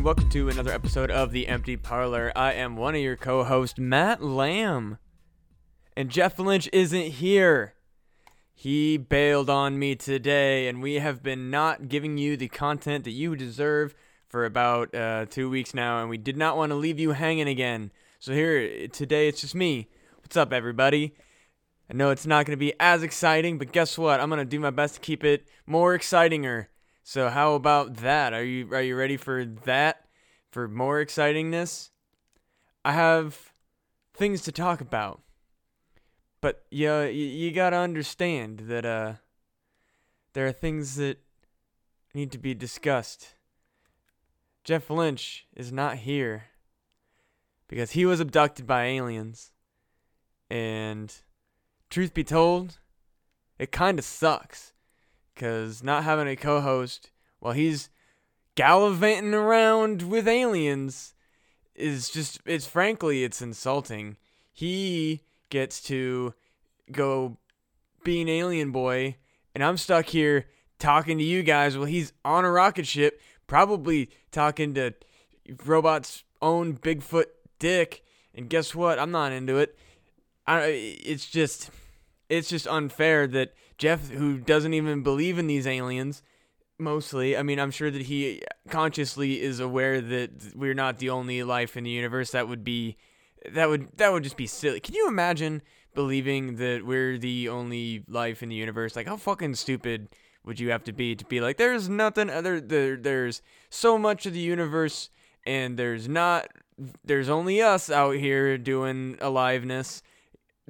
and welcome to another episode of The Empty Parlor. I am one of your co hosts, Matt Lamb. And Jeff Lynch isn't here. He bailed on me today, and we have been not giving you the content that you deserve for about uh, two weeks now, and we did not want to leave you hanging again. So here, today, it's just me. What's up, everybody? I know it's not going to be as exciting, but guess what? I'm going to do my best to keep it more excitinger. So how about that? Are you are you ready for that? For more excitingness? I have things to talk about. But yeah, you, you got to understand that uh there are things that need to be discussed. Jeff Lynch is not here because he was abducted by aliens. And truth be told, it kind of sucks because not having a co-host while he's gallivanting around with aliens is just it's frankly it's insulting. He gets to go be an alien boy and I'm stuck here talking to you guys while he's on a rocket ship probably talking to robot's own Bigfoot dick and guess what? I'm not into it. I it's just it's just unfair that Jeff, who doesn't even believe in these aliens, mostly, I mean, I'm sure that he consciously is aware that we're not the only life in the universe. That would be, that would that would just be silly. Can you imagine believing that we're the only life in the universe? Like, how fucking stupid would you have to be to be like, there's nothing other there. There's so much of the universe, and there's not. There's only us out here doing aliveness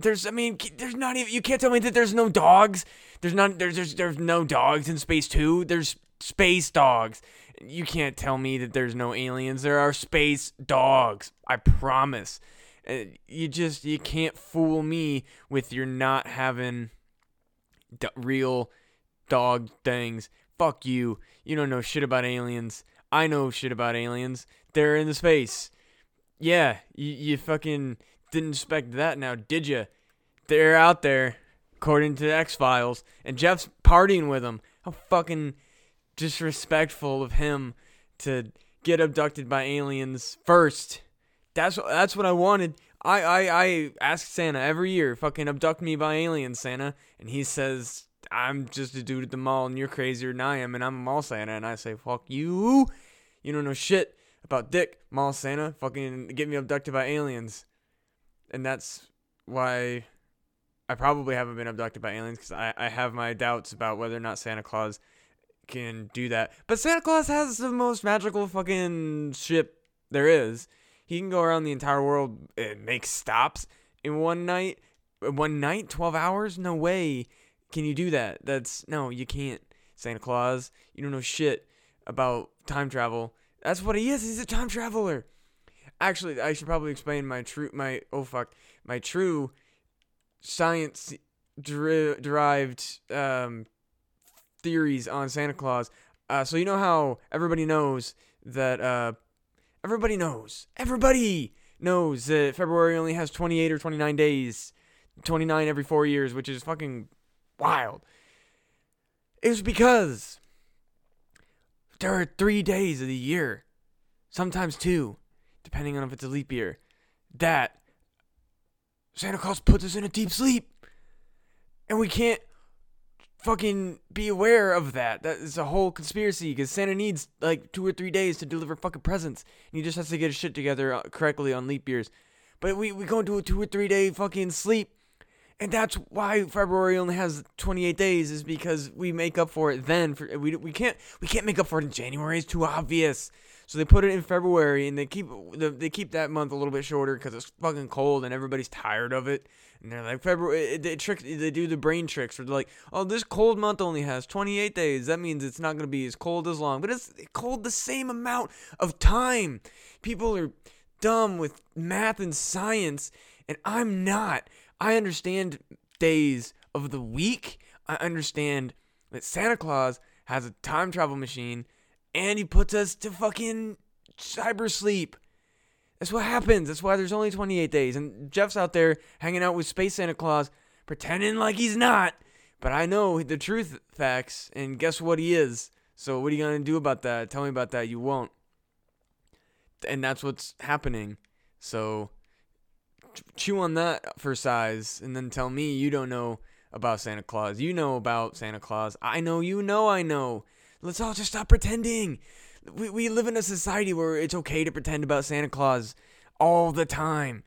there's, I mean, there's not even. You can't tell me that there's no dogs. There's not. There's there's there's no dogs in space too. There's space dogs. You can't tell me that there's no aliens. There are space dogs. I promise. Uh, you just you can't fool me with your not having d- real dog things. Fuck you. You don't know shit about aliens. I know shit about aliens. They're in the space. Yeah, you, you fucking didn't expect that now, did you? They're out there, according to the X Files, and Jeff's partying with them. How fucking disrespectful of him to get abducted by aliens first. That's that's what I wanted. I, I, I ask Santa every year, fucking abduct me by aliens, Santa. And he says, I'm just a dude at the mall and you're crazier than I am and I'm a mall Santa. And I say, fuck you. You don't know shit about Dick, mall Santa. Fucking get me abducted by aliens and that's why I probably haven't been abducted by aliens because I, I have my doubts about whether or not Santa Claus can do that. But Santa Claus has the most magical fucking ship there is. He can go around the entire world and make stops in one night. One night, 12 hours? No way can you do that. That's no, you can't. Santa Claus, you don't know shit about time travel. That's what he is. He's a time traveler. Actually, I should probably explain my true my oh fuck my true science deri- derived um, theories on Santa Claus. Uh, so you know how everybody knows that uh, everybody knows everybody knows that February only has 28 or 29 days, 29 every four years, which is fucking wild. It was because there are three days of the year, sometimes two, depending on if it's a leap year, that Santa Claus puts us in a deep sleep. And we can't fucking be aware of that. That is a whole conspiracy because Santa needs like two or three days to deliver fucking presents. And he just has to get his shit together uh, correctly on leap years. But we, we go into a two or three day fucking sleep. And that's why February only has 28 days is because we make up for it then. For we, we can't we can't make up for it in January. It's too obvious. So they put it in February, and they keep they keep that month a little bit shorter because it's fucking cold and everybody's tired of it. And they're like February. They trick. They do the brain tricks where they're like, oh, this cold month only has 28 days. That means it's not gonna be as cold as long, but it's cold the same amount of time. People are dumb with math and science, and I'm not. I understand days of the week. I understand that Santa Claus has a time travel machine and he puts us to fucking cyber sleep. That's what happens. That's why there's only 28 days. And Jeff's out there hanging out with Space Santa Claus, pretending like he's not. But I know the truth facts, and guess what he is. So what are you gonna do about that? Tell me about that. You won't. and that's what's happening. So chew on that for size and then tell me you don't know about Santa Claus. You know about Santa Claus. I know you know I know. Let's all just stop pretending. We, we live in a society where it's okay to pretend about Santa Claus all the time,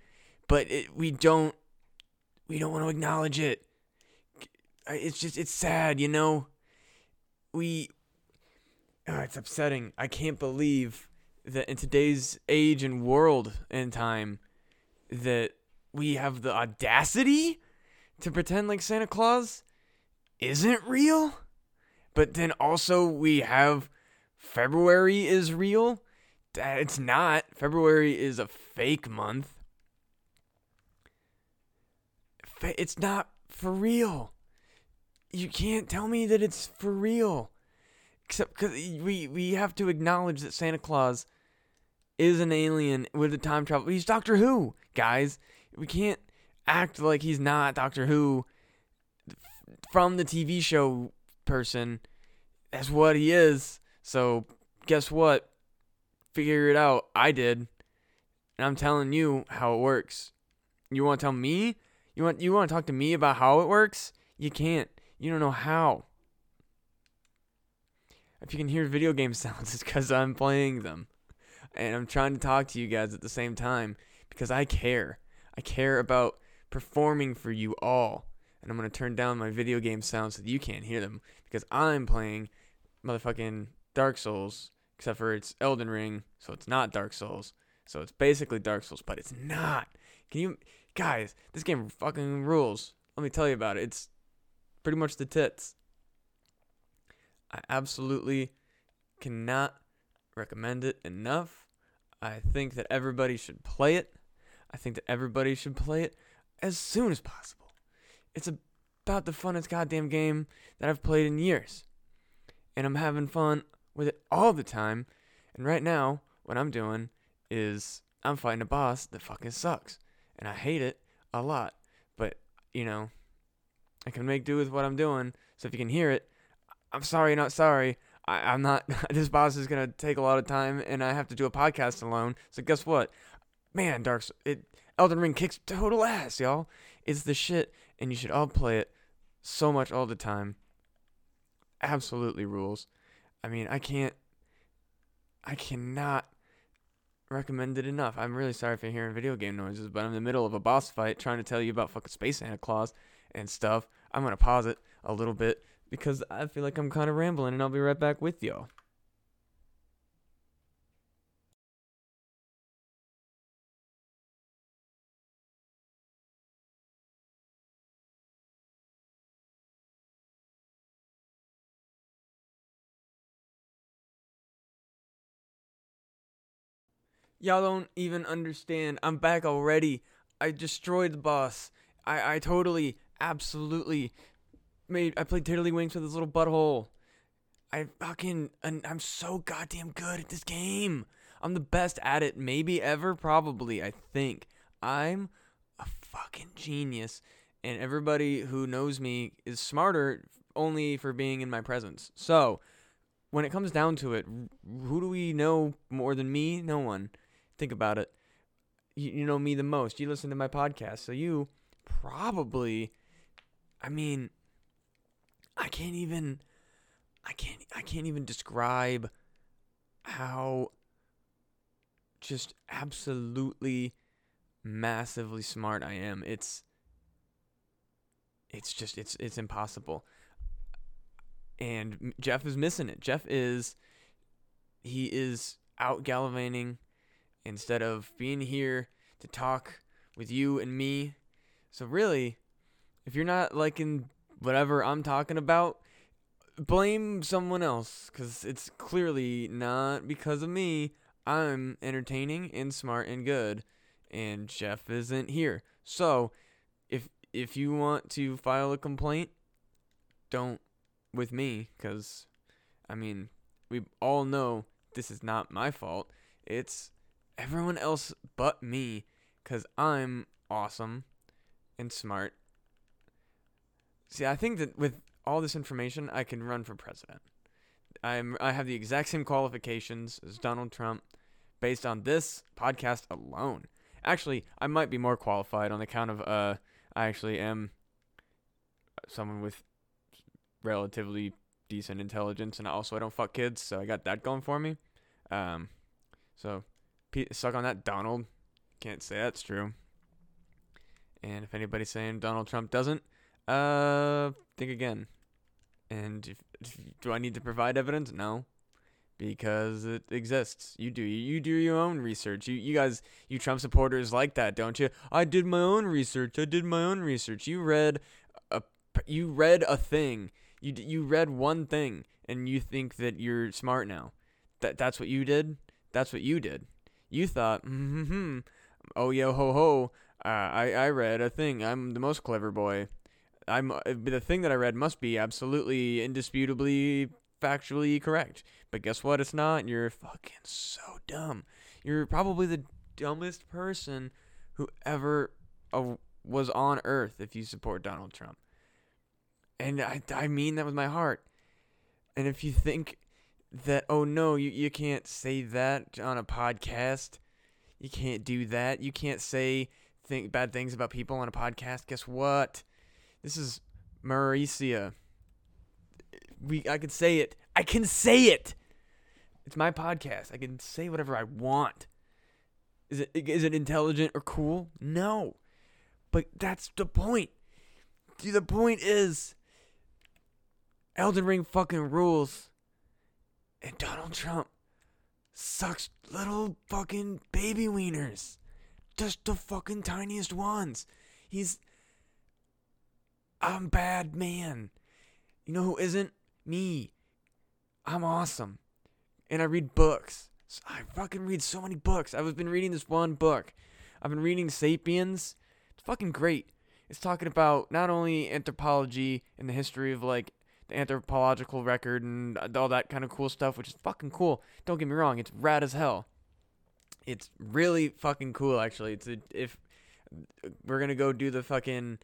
but it, we don't we don't want to acknowledge it. It's just it's sad, you know. We oh, it's upsetting. I can't believe that in today's age and world and time that we have the audacity to pretend like Santa Claus isn't real, but then also we have February is real. It's not. February is a fake month. It's not for real. You can't tell me that it's for real. Except because we, we have to acknowledge that Santa Claus is an alien with a time travel. He's Doctor Who, guys. We can't act like he's not Doctor Who from the TV show person. That's what he is. So, guess what? Figure it out. I did. And I'm telling you how it works. You want to tell me? You want you want to talk to me about how it works? You can't. You don't know how. If you can hear video game sounds, it's because I'm playing them. And I'm trying to talk to you guys at the same time because I care. I care about performing for you all. And I'm going to turn down my video game sounds so that you can't hear them because I'm playing motherfucking Dark Souls, except for it's Elden Ring, so it's not Dark Souls. So it's basically Dark Souls, but it's not. Can you guys, this game fucking rules. Let me tell you about it. It's pretty much the tits. I absolutely cannot recommend it enough. I think that everybody should play it. I think that everybody should play it as soon as possible. It's about the funnest goddamn game that I've played in years. And I'm having fun with it all the time. And right now, what I'm doing is I'm fighting a boss that fucking sucks. And I hate it a lot. But, you know, I can make do with what I'm doing. So if you can hear it, I'm sorry, not sorry. I, am not. This boss is gonna take a lot of time, and I have to do a podcast alone. So guess what? Man, Dark it Elden Ring kicks total ass, y'all. It's the shit, and you should all play it so much all the time. Absolutely rules. I mean, I can't. I cannot recommend it enough. I'm really sorry if you're hearing video game noises, but I'm in the middle of a boss fight trying to tell you about fucking Space Santa Claus and stuff. I'm gonna pause it a little bit because I feel like I'm kind of rambling, and I'll be right back with y'all. Y'all don't even understand. I'm back already. I destroyed the boss. I, I totally, absolutely made. I played Tiddlywinks with his little butthole. I fucking. I'm so goddamn good at this game. I'm the best at it, maybe ever, probably. I think. I'm a fucking genius. And everybody who knows me is smarter only for being in my presence. So, when it comes down to it, who do we know more than me? No one. Think about it. You, you know me the most. You listen to my podcast. So you probably, I mean, I can't even, I can't, I can't even describe how just absolutely massively smart I am. It's, it's just, it's, it's impossible. And Jeff is missing it. Jeff is, he is out gallivanting instead of being here to talk with you and me. So really, if you're not liking whatever I'm talking about, blame someone else cuz it's clearly not because of me. I'm entertaining and smart and good and Jeff isn't here. So, if if you want to file a complaint, don't with me cuz I mean, we all know this is not my fault. It's everyone else but me because I'm awesome and smart. See, I think that with all this information, I can run for president. I'm I have the exact same qualifications as Donald Trump, based on this podcast alone. Actually, I might be more qualified on account of uh, I actually am someone with relatively decent intelligence, and also I don't fuck kids, so I got that going for me. Um, so suck on that, Donald. Can't say that's true. And if anybody's saying Donald Trump doesn't, uh, think again. And if, if, do I need to provide evidence? No, because it exists. You do. You do your own research. You you guys, you Trump supporters like that, don't you? I did my own research. I did my own research. You read a you read a thing. You you read one thing, and you think that you're smart now. That that's what you did. That's what you did. You thought, mm-hmm, oh yo ho ho. Uh, I I read a thing. I'm the most clever boy. I'm uh, the thing that I read must be absolutely indisputably factually correct. But guess what? It's not. You're fucking so dumb. You're probably the dumbest person who ever uh, was on earth if you support Donald Trump. And I, I mean that with my heart. And if you think that, oh no, you, you can't say that on a podcast, you can't do that. You can't say think bad things about people on a podcast. Guess what? This is Mauricia. We I can say it. I can say it. It's my podcast. I can say whatever I want. Is it is it intelligent or cool? No. But that's the point. The point is Elden Ring fucking rules. And Donald Trump sucks little fucking baby wieners. Just the fucking tiniest ones. He's I'm bad man. You know who isn't? Me. I'm awesome. And I read books. I fucking read so many books. I've been reading this one book. I've been reading Sapiens. It's fucking great. It's talking about not only anthropology and the history of like the anthropological record and uh, all that kind of cool stuff, which is fucking cool. Don't get me wrong, it's rad as hell. It's really fucking cool, actually. It's a, if uh, we're gonna go do the fucking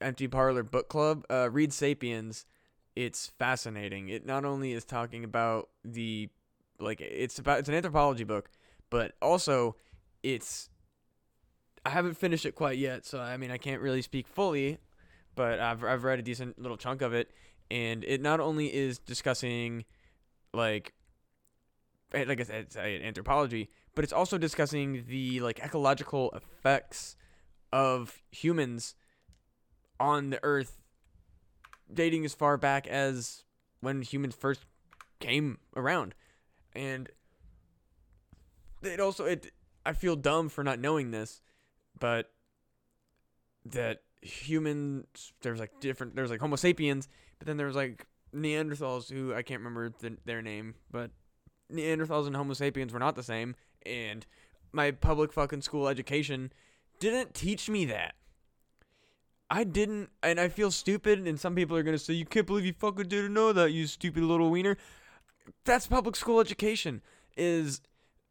empty parlor book club, uh, read *Sapiens*. It's fascinating. It not only is talking about the like it's about it's an anthropology book, but also it's I haven't finished it quite yet, so I mean I can't really speak fully, but I've I've read a decent little chunk of it, and it not only is discussing like eh, like I said, anthropology, but it's also discussing the like ecological effects of humans on the earth dating as far back as when humans first came around. And it also it i feel dumb for not knowing this but that humans there's like different there's like homo sapiens but then there's like neanderthals who i can't remember the, their name but neanderthals and homo sapiens were not the same. And my public fucking school education didn't teach me that I didn't, and I feel stupid. And some people are gonna say, "You can't believe you fucking didn't know that, you stupid little wiener." That's public school education. Is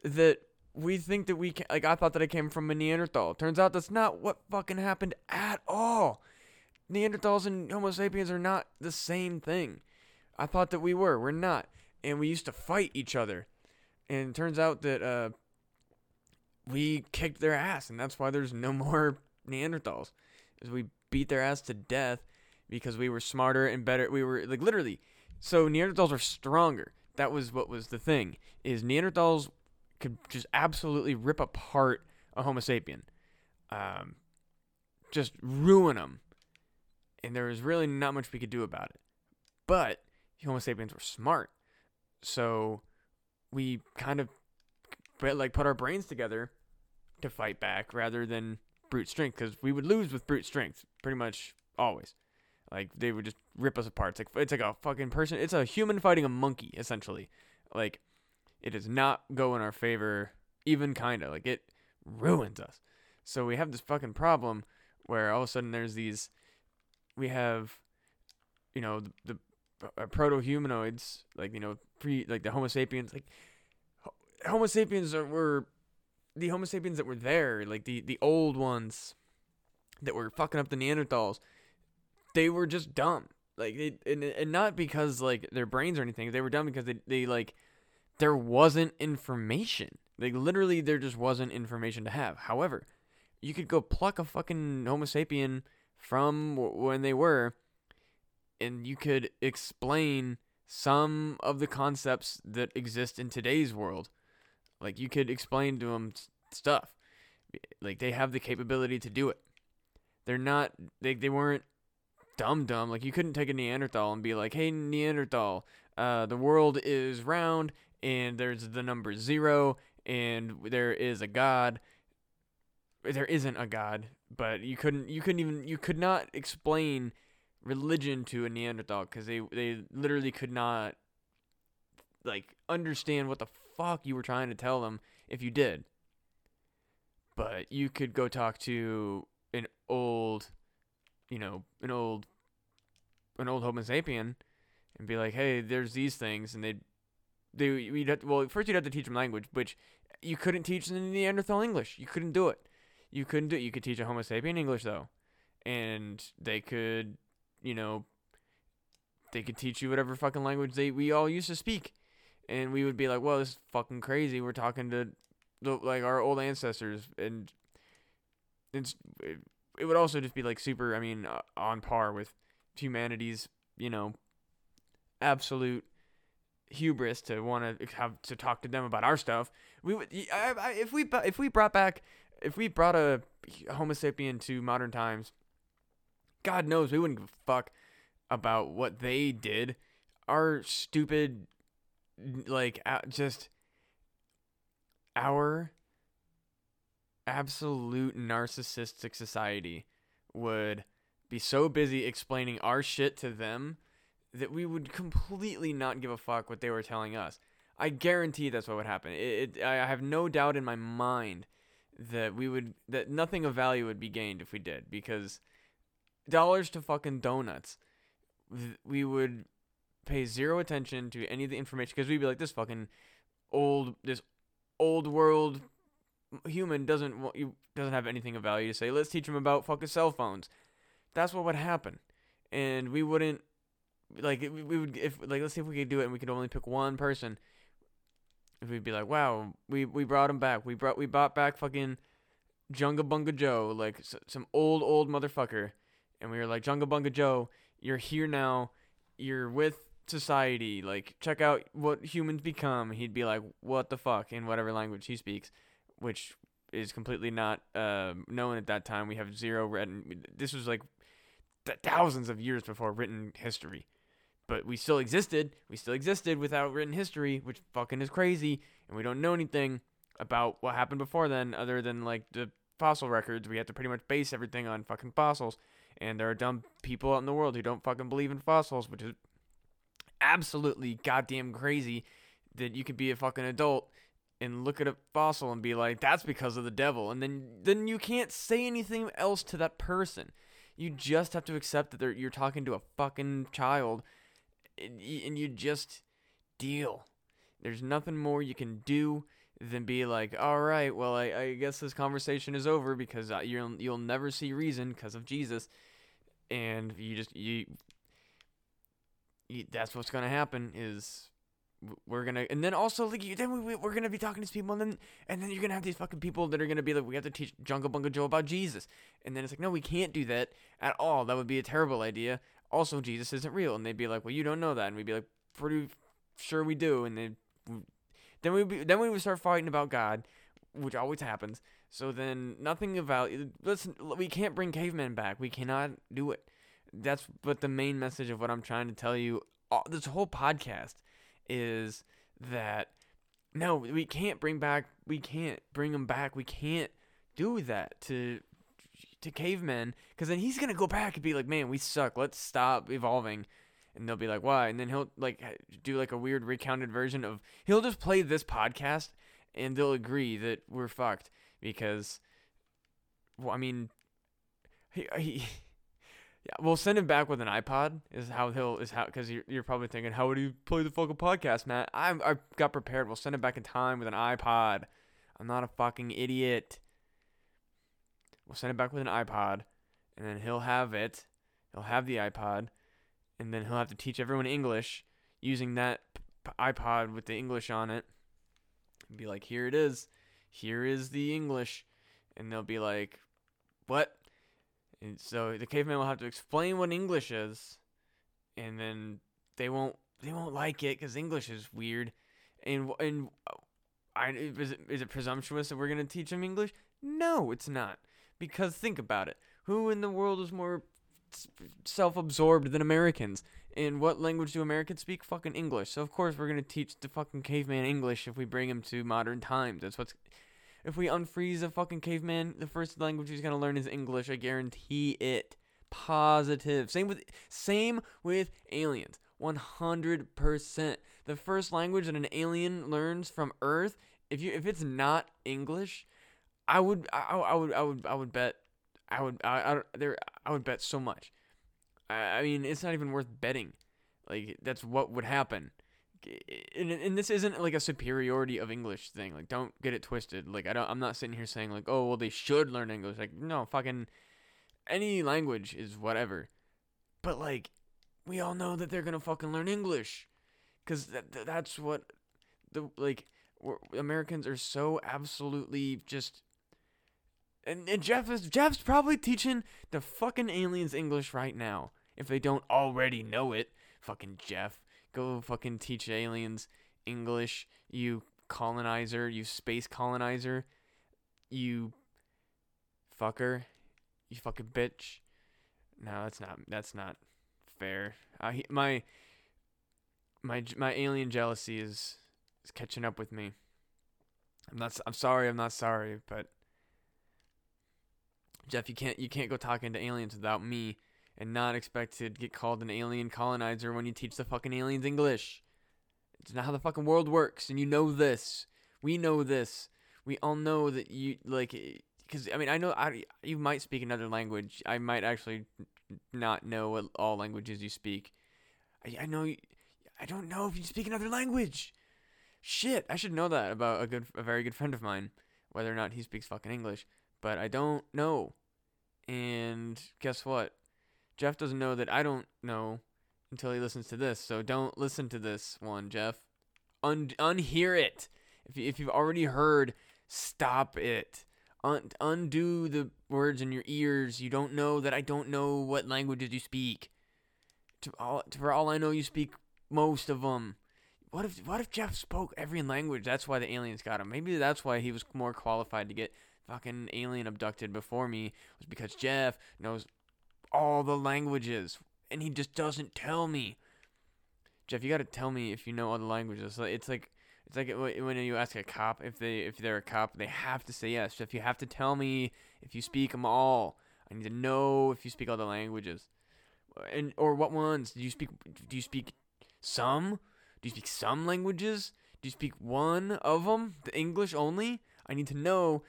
that we think that we can? Like I thought that I came from a Neanderthal. Turns out that's not what fucking happened at all. Neanderthals and Homo sapiens are not the same thing. I thought that we were. We're not. And we used to fight each other. And it turns out that uh, we kicked their ass, and that's why there's no more Neanderthals. Is we beat their ass to death because we were smarter and better. We were like literally. So Neanderthals were stronger. That was what was the thing. Is Neanderthals could just absolutely rip apart a Homo sapien, um, just ruin them, and there was really not much we could do about it. But Homo sapiens were smart, so we kind of like put our brains together to fight back rather than brute strength because we would lose with brute strength pretty much always. Like they would just rip us apart. It's like it's like a fucking person. It's a human fighting a monkey essentially. Like it does not go in our favor even kinda. Like it ruins us. So we have this fucking problem where all of a sudden there's these we have you know the, the uh, proto humanoids like you know pre like the Homo sapiens like Homo sapiens are, were the Homo sapiens that were there, like the the old ones that were fucking up the Neanderthals, they were just dumb. Like it, and, and not because like their brains or anything. They were dumb because they they like there wasn't information. Like literally, there just wasn't information to have. However, you could go pluck a fucking Homo sapien from w- when they were, and you could explain some of the concepts that exist in today's world. Like you could explain to them stuff. Like they have the capability to do it. They're not. They they weren't dumb dumb. Like you couldn't take a Neanderthal and be like, "Hey Neanderthal, uh, the world is round and there's the number zero and there is a god." There isn't a god, but you couldn't. You couldn't even. You could not explain religion to a Neanderthal because they they literally could not like understand what the fuck you were trying to tell them if you did. But you could go talk to an old, you know, an old, an old Homo sapien, and be like, "Hey, there's these things," and they'd, they, we'd have well, first you'd have to teach them language, which you couldn't teach them Neanderthal English. You couldn't do it. You couldn't do. It. You could teach a Homo sapien English though, and they could, you know, they could teach you whatever fucking language they we all used to speak, and we would be like, "Well, this is fucking crazy. We're talking to, the, like our old ancestors," and it's it would also just be like super. I mean, uh, on par with humanity's, you know, absolute hubris to want to have to talk to them about our stuff. We would I, I, if we if we brought back if we brought a Homo sapien to modern times, God knows we wouldn't give a fuck about what they did. Our stupid, like, just our absolute narcissistic society would be so busy explaining our shit to them that we would completely not give a fuck what they were telling us. I guarantee that's what would happen. It, it, I have no doubt in my mind that we would that nothing of value would be gained if we did because dollars to fucking donuts we would pay zero attention to any of the information because we'd be like this fucking old this old world human doesn't want you doesn't have anything of value to say. Let's teach him about fucking cell phones. That's what would happen. And we wouldn't like we, would if like let's see if we could do it and we could only pick one person. If we'd be like wow we we brought him back. We brought we brought back fucking Junga Bunga Joe like some old old motherfucker. And we were like Junga Bunga Joe you're here now. You're with society. Like, check out what humans become. He'd be like, what the fuck, in whatever language he speaks, which is completely not uh, known at that time. We have zero written. This was like th- thousands of years before written history. But we still existed. We still existed without written history, which fucking is crazy. And we don't know anything about what happened before then, other than like the fossil records. We have to pretty much base everything on fucking fossils. And there are dumb people out in the world who don't fucking believe in fossils, which is absolutely goddamn crazy that you could be a fucking adult and look at a fossil and be like, that's because of the devil. And then then you can't say anything else to that person. You just have to accept that you're talking to a fucking child and you just deal. There's nothing more you can do than be like, all right, well, I, I guess this conversation is over because uh, you'll you'll never see reason because of Jesus, and you just you that's what's gonna happen is we're gonna and then also like then we, we're gonna be talking to people and then and then you're gonna have these fucking people that are gonna be like we have to teach Jungle Bunga Joe about Jesus and then it's like no we can't do that at all that would be a terrible idea also Jesus isn't real and they'd be like well you don't know that and we'd be like pretty sure we do and they then we be, then we would start fighting about God, which always happens. So then nothing about listen. We can't bring cavemen back. We cannot do it. That's what the main message of what I'm trying to tell you. All, this whole podcast is that no, we can't bring back. We can't bring them back. We can't do that to to cavemen because then he's gonna go back and be like, man, we suck. Let's stop evolving and they'll be like, "Why?" And then he'll like do like a weird recounted version of he'll just play this podcast, and they'll agree that we're fucked because, well, I mean, he he. Yeah, we'll send him back with an iPod. Is how he'll is how because you're, you're probably thinking how would he play the fucking podcast, Matt? I I got prepared. We'll send him back in time with an iPod. I'm not a fucking idiot. We'll send him back with an iPod, and then he'll have it. He'll have the iPod, and then he'll have to teach everyone English using that iPod with the English on it. and be like, "Here it is. Here is the English," and they'll be like, "What?" And so the caveman will have to explain what English is, and then they won't they won't like it because English is weird, and and uh, I is it, is it presumptuous that we're gonna teach them English? No, it's not. Because think about it. Who in the world is more self-absorbed than Americans? And what language do Americans speak? Fucking English. So of course we're gonna teach the fucking caveman English if we bring him to modern times. That's what's. If we unfreeze a fucking caveman, the first language he's gonna learn is English. I guarantee it. Positive. Same with same with aliens. 100%. The first language that an alien learns from Earth, if you if it's not English, I would I, I would I would I would bet I would I, I there I would bet so much. I, I mean, it's not even worth betting. Like that's what would happen. And, and this isn't like a superiority of English thing. Like don't get it twisted. Like I don't I'm not sitting here saying like, "Oh, well they should learn English." Like no, fucking any language is whatever. But like we all know that they're to fucking learn English cuz that, that's what the like Americans are so absolutely just and, and Jeff is Jeff's probably teaching the fucking aliens English right now. If they don't already know it. Fucking Jeff. Go fucking teach aliens English, you colonizer, you space colonizer. You fucker. You fucking bitch. No, that's not that's not fair. He, my my my alien jealousy is is catching up with me. I'm not I'm sorry, I'm not sorry, but Jeff, you can't you can't go talking to aliens without me and not expect to get called an alien colonizer when you teach the fucking aliens English. It's not how the fucking world works, and you know this. We know this. We all know that you like because I mean I know I you might speak another language. I might actually not know what all languages you speak. I, I know I don't know if you speak another language. Shit, I should know that about a good a very good friend of mine, whether or not he speaks fucking English but I don't know. And guess what? Jeff doesn't know that I don't know until he listens to this. So don't listen to this one, Jeff. Un- unhear it. If, you, if you've already heard, stop it. Un- undo the words in your ears. You don't know that I don't know what languages you speak. To all, for all I know, you speak most of them. What if what if Jeff spoke every language? That's why the aliens got him. Maybe that's why he was more qualified to get fucking alien abducted before me was because Jeff knows all the languages and he just doesn't tell me. Jeff, you got to tell me if you know all the languages. It's like it's like when you ask a cop if they if they're a cop, they have to say yes. Jeff, you have to tell me if you speak them all. I need to know if you speak all the languages. And or what ones do you speak? Do you speak some? Do you speak some languages? Do you speak one of them? The English only? I need to know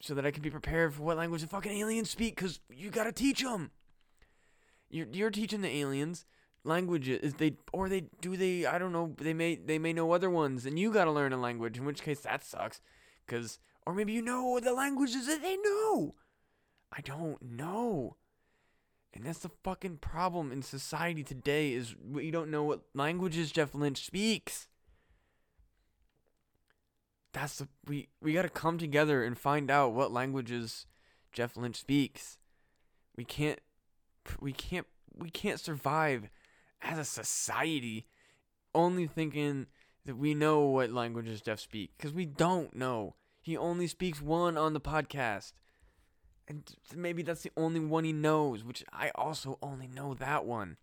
so that I can be prepared for what language the fucking aliens speak, because you gotta teach them. You're, you're teaching the aliens languages. Is they or they do they I don't know they may they may know other ones and you got to learn a language in which case that sucks. Cuz or maybe you know the languages that they know. I don't know. And that's the fucking problem in society today is we don't know what languages Jeff Lynch speaks. That's the we we got to come together and find out what languages Jeff Lynch speaks. We can't we can't we can't survive as a society only thinking that we know what languages Jeff speaks because we don't know. He only speaks one on the podcast. And maybe that's the only one he knows, which I also only know that one.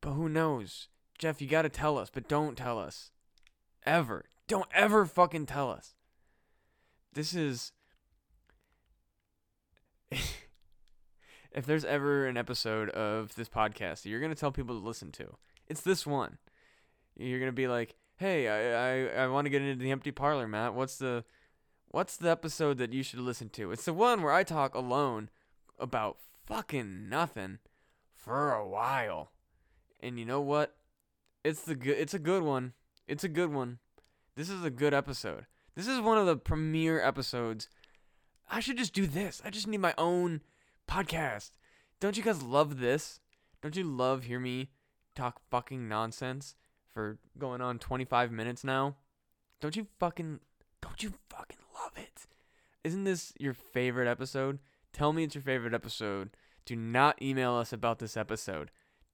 But who knows? Jeff, you got to tell us, but don't tell us. Ever. Don't ever fucking tell us. This is. If there's ever an episode of this podcast that you're going to tell people to listen to, it's this one. You're going to be like, hey, I, I, I want to get into the empty parlor, Matt. What's the. What's the episode that you should listen to? It's the one where I talk alone about fucking nothing for a while. And you know what? It's the good it's a good one. It's a good one. This is a good episode. This is one of the premier episodes. I should just do this. I just need my own podcast. Don't you guys love this? Don't you love hear me talk fucking nonsense for going on 25 minutes now? Don't you fucking don't you fucking love it? Isn't this your favorite episode? Tell me it's your favorite episode. Do not email us about this episode.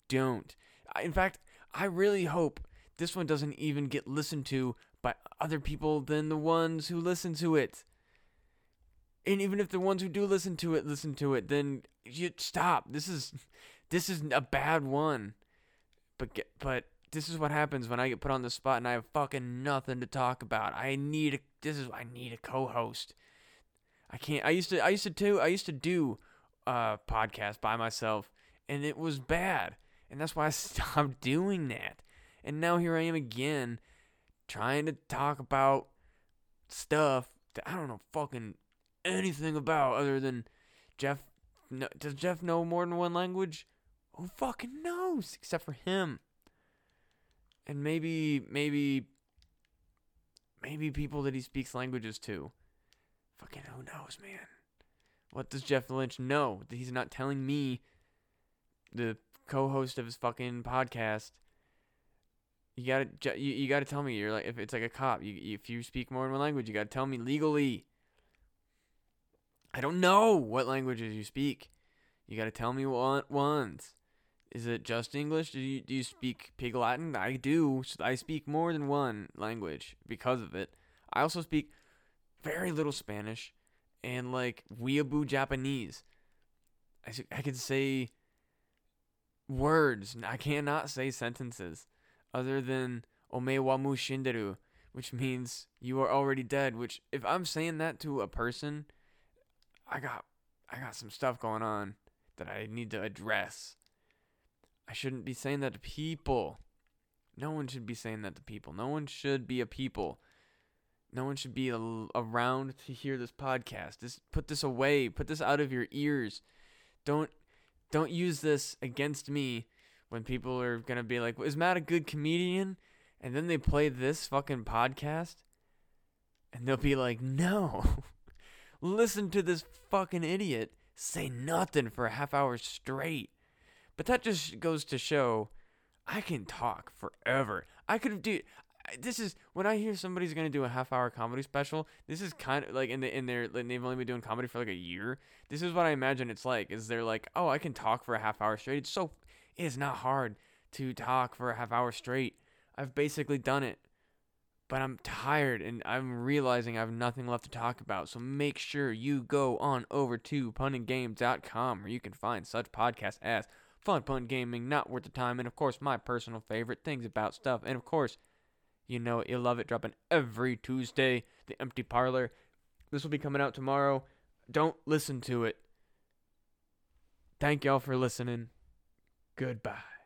Don't. In fact, I really hope this one doesn't even get listened to by other people than the ones who listen to it. And even if the ones who do listen to it listen to it, then you stop. This is this is a bad one. But get, but this is what happens when I get put on the spot and I have fucking nothing to talk about. I need a, this is I need a co-host. I can't. I used to. I used to do. I used to do uh podcast by myself, and it was bad, and that's why I stopped doing that. And now here I am again, trying to talk about stuff that I don't know fucking anything about other than Jeff. No, does Jeff know more than one language? Who fucking knows? Except for him. And maybe, maybe, maybe people that he speaks languages to. Fucking who knows, man? What does Jeff Lynch know that he's not telling me, the co-host of his fucking podcast? You gotta, you, you gotta tell me. You're like, if it's like a cop, you, if you speak more than one language, you gotta tell me legally. I don't know what languages you speak. You gotta tell me what ones. Is it just English? Do you do you speak Pig Latin? I do. I speak more than one language because of it. I also speak very little Spanish and like weeaboo Japanese. I, I can say words. I cannot say sentences other than Omae wa mou shindeiru, which means you are already dead. Which if I'm saying that to a person, I got I got some stuff going on that I need to address. I shouldn't be saying that to people. No one should be saying that to people. No one should be a people. No one should be around to hear this podcast. Just put this away. Put this out of your ears. Don't don't use this against me when people are gonna be like, "Is Matt a good comedian?" And then they play this fucking podcast, and they'll be like, "No, listen to this fucking idiot say nothing for a half hour straight." But that just goes to show I can talk forever. I could do this is when I hear somebody's gonna do a half hour comedy special. This is kind of like in the in their like they've only been doing comedy for like a year. This is what I imagine it's like. Is they're like, oh, I can talk for a half hour straight. It's so it is not hard to talk for a half hour straight. I've basically done it, but I'm tired and I'm realizing I have nothing left to talk about. So make sure you go on over to punandgames.com where you can find such podcasts as Fun Pun Gaming, Not Worth the Time, and of course my personal favorite things about stuff, and of course you know You'll love it. Dropping every Tuesday. The Empty Parlor. This will be coming out tomorrow. Don't listen to it. Thank y'all for listening. Goodbye.